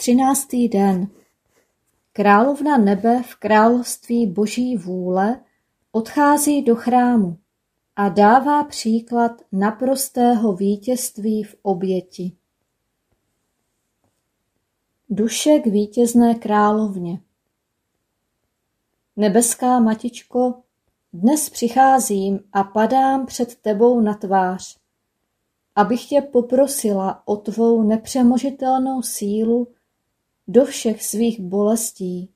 Třináctý den. Královna nebe v království boží vůle odchází do chrámu a dává příklad naprostého vítězství v oběti. Duše k vítězné královně Nebeská matičko, dnes přicházím a padám před tebou na tvář, abych tě poprosila o tvou nepřemožitelnou sílu do všech svých bolestí.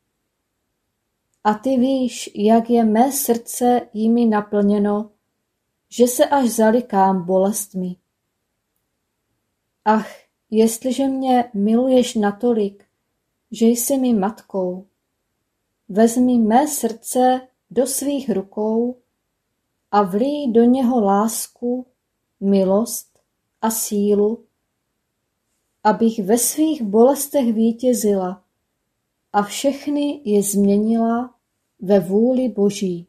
A ty víš, jak je mé srdce jimi naplněno, že se až zalikám bolestmi. Ach, jestliže mě miluješ natolik, že jsi mi matkou, vezmi mé srdce do svých rukou a vlí do něho lásku, milost a sílu, abych ve svých bolestech vítězila a všechny je změnila ve vůli Boží.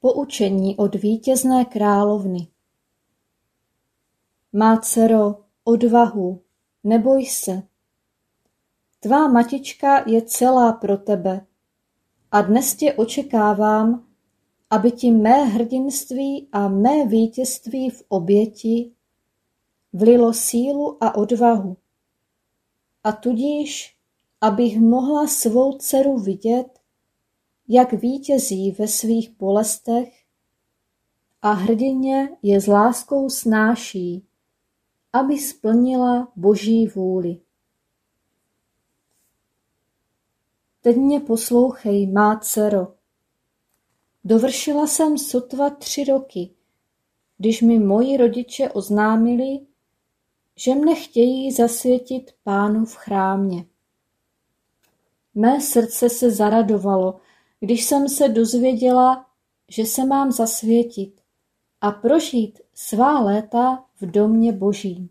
Poučení od vítězné královny Má dcero, odvahu, neboj se. Tvá matička je celá pro tebe a dnes tě očekávám, aby ti mé hrdinství a mé vítězství v oběti vlilo sílu a odvahu, a tudíž, abych mohla svou dceru vidět, jak vítězí ve svých bolestech a hrdině je s láskou snáší, aby splnila Boží vůli. Teď mě poslouchej, má dcero. Dovršila jsem sotva tři roky, když mi moji rodiče oznámili, že mne chtějí zasvětit pánu v chrámě. Mé srdce se zaradovalo, když jsem se dozvěděla, že se mám zasvětit a prožít svá léta v domě boží.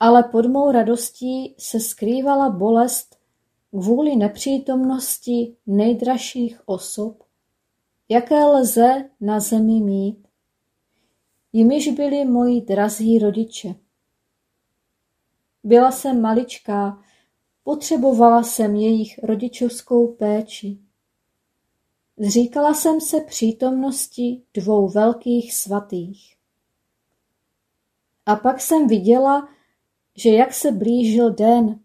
Ale pod mou radostí se skrývala bolest kvůli nepřítomnosti nejdražších osob, jaké lze na zemi mít, jimiž byli moji drazí rodiče. Byla jsem maličká, potřebovala jsem jejich rodičovskou péči. Zříkala jsem se přítomnosti dvou velkých svatých. A pak jsem viděla, že jak se blížil den,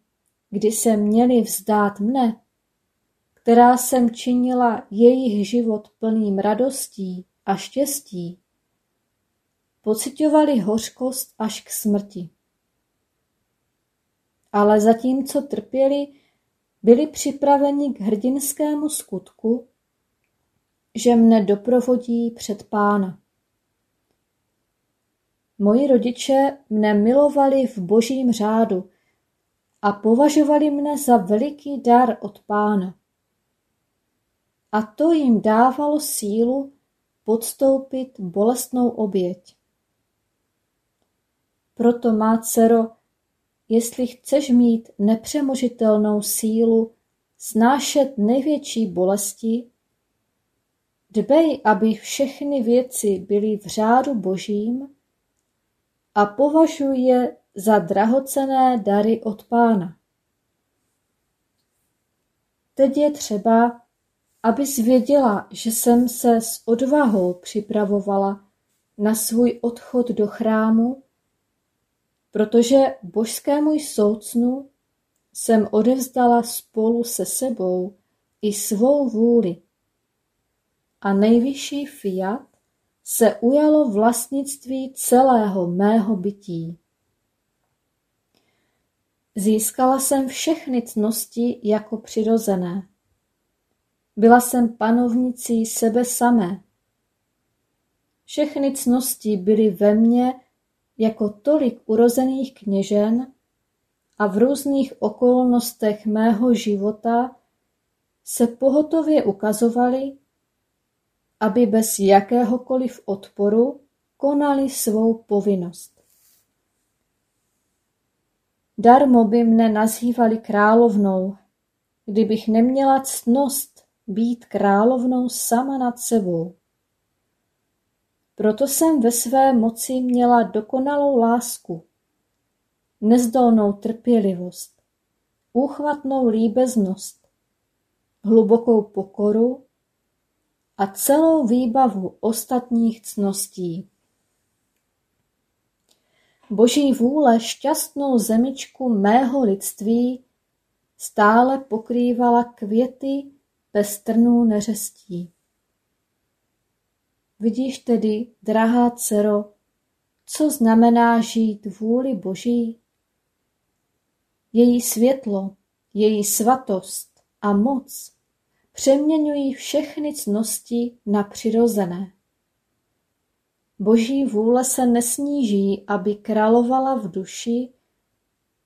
kdy se měli vzdát mne, která jsem činila jejich život plným radostí a štěstí, pocitovali hořkost až k smrti. Ale zatímco trpěli, byli připraveni k hrdinskému skutku, že mne doprovodí před pána. Moji rodiče mne milovali v božím řádu a považovali mne za veliký dar od pána. A to jim dávalo sílu podstoupit bolestnou oběť. Proto, má dcero, jestli chceš mít nepřemožitelnou sílu snášet největší bolesti, dbej, aby všechny věci byly v řádu božím a považuj je za drahocené dary od pána. Teď je třeba, abys věděla, že jsem se s odvahou připravovala na svůj odchod do chrámu, protože božskému soucnu jsem odevzdala spolu se sebou i svou vůli. A nejvyšší fiat se ujalo vlastnictví celého mého bytí. Získala jsem všechny cnosti jako přirozené. Byla jsem panovnicí sebe samé. Všechny cnosti byly ve mně jako tolik urozených kněžen a v různých okolnostech mého života se pohotově ukazovaly, aby bez jakéhokoliv odporu konali svou povinnost. Darmo by mne nazývali královnou, kdybych neměla ctnost být královnou sama nad sebou. Proto jsem ve své moci měla dokonalou lásku, nezdolnou trpělivost, úchvatnou líbeznost, hlubokou pokoru a celou výbavu ostatních cností. Boží vůle šťastnou zemičku mého lidství stále pokrývala květy pestrnou neřestí. Vidíš tedy, drahá dcero, co znamená žít vůli Boží? Její světlo, její svatost a moc přeměňují všechny cnosti na přirozené. Boží vůle se nesníží, aby královala v duši,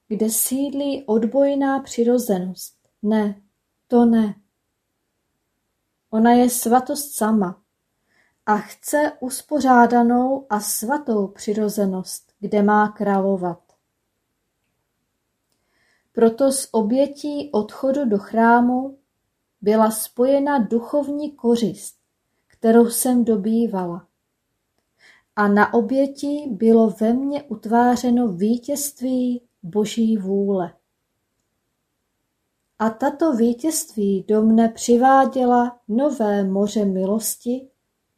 kde sídlí odbojná přirozenost. Ne, to ne. Ona je svatost sama a chce uspořádanou a svatou přirozenost, kde má královat. Proto s obětí odchodu do chrámu byla spojena duchovní kořist, kterou jsem dobývala a na oběti bylo ve mně utvářeno vítězství Boží vůle. A tato vítězství do mne přiváděla nové moře milosti,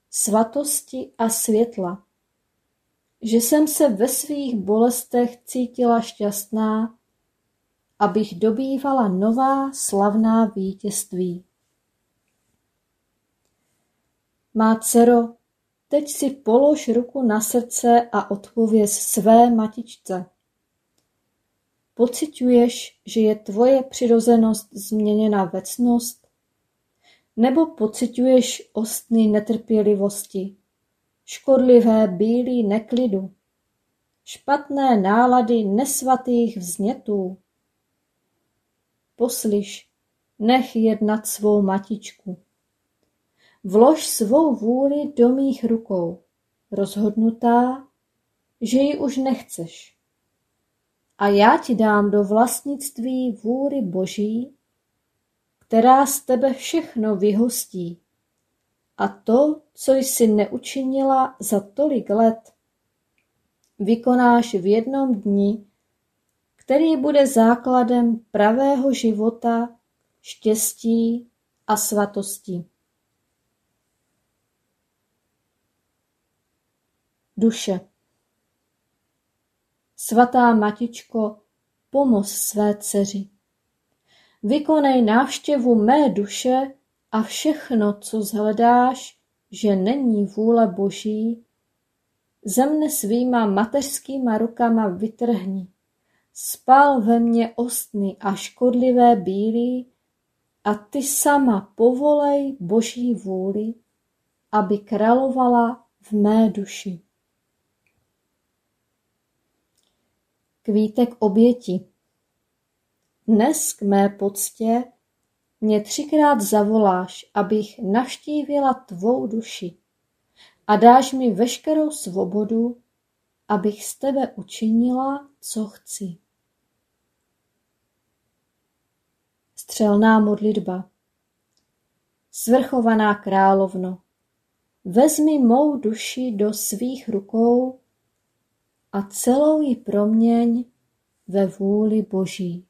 svatosti a světla, že jsem se ve svých bolestech cítila šťastná, abych dobývala nová slavná vítězství. Má dcero, Teď si polož ruku na srdce a odpověz své matičce. Pociťuješ, že je tvoje přirozenost změněna ve cnost? Nebo pociťuješ ostny netrpělivosti, škodlivé bílí neklidu, špatné nálady nesvatých vznětů? Poslyš, nech jednat svou matičku. Vlož svou vůli do mých rukou, rozhodnutá, že ji už nechceš. A já ti dám do vlastnictví vůli Boží, která z tebe všechno vyhostí. A to, co jsi neučinila za tolik let, vykonáš v jednom dni, který bude základem pravého života, štěstí a svatosti. Duše Svatá Matičko, pomoz své dceři. Vykonej návštěvu mé duše a všechno, co zhledáš, že není vůle Boží, ze mne svýma mateřskýma rukama vytrhni. Spal ve mně ostny a škodlivé bílí a ty sama povolej Boží vůli, aby královala v mé duši. Kvítek oběti. Dnes k mé poctě mě třikrát zavoláš, abych navštívila tvou duši. A dáš mi veškerou svobodu, abych z tebe učinila, co chci. Střelná modlitba. Svrchovaná královno, vezmi mou duši do svých rukou a celou ji proměň ve vůli Boží.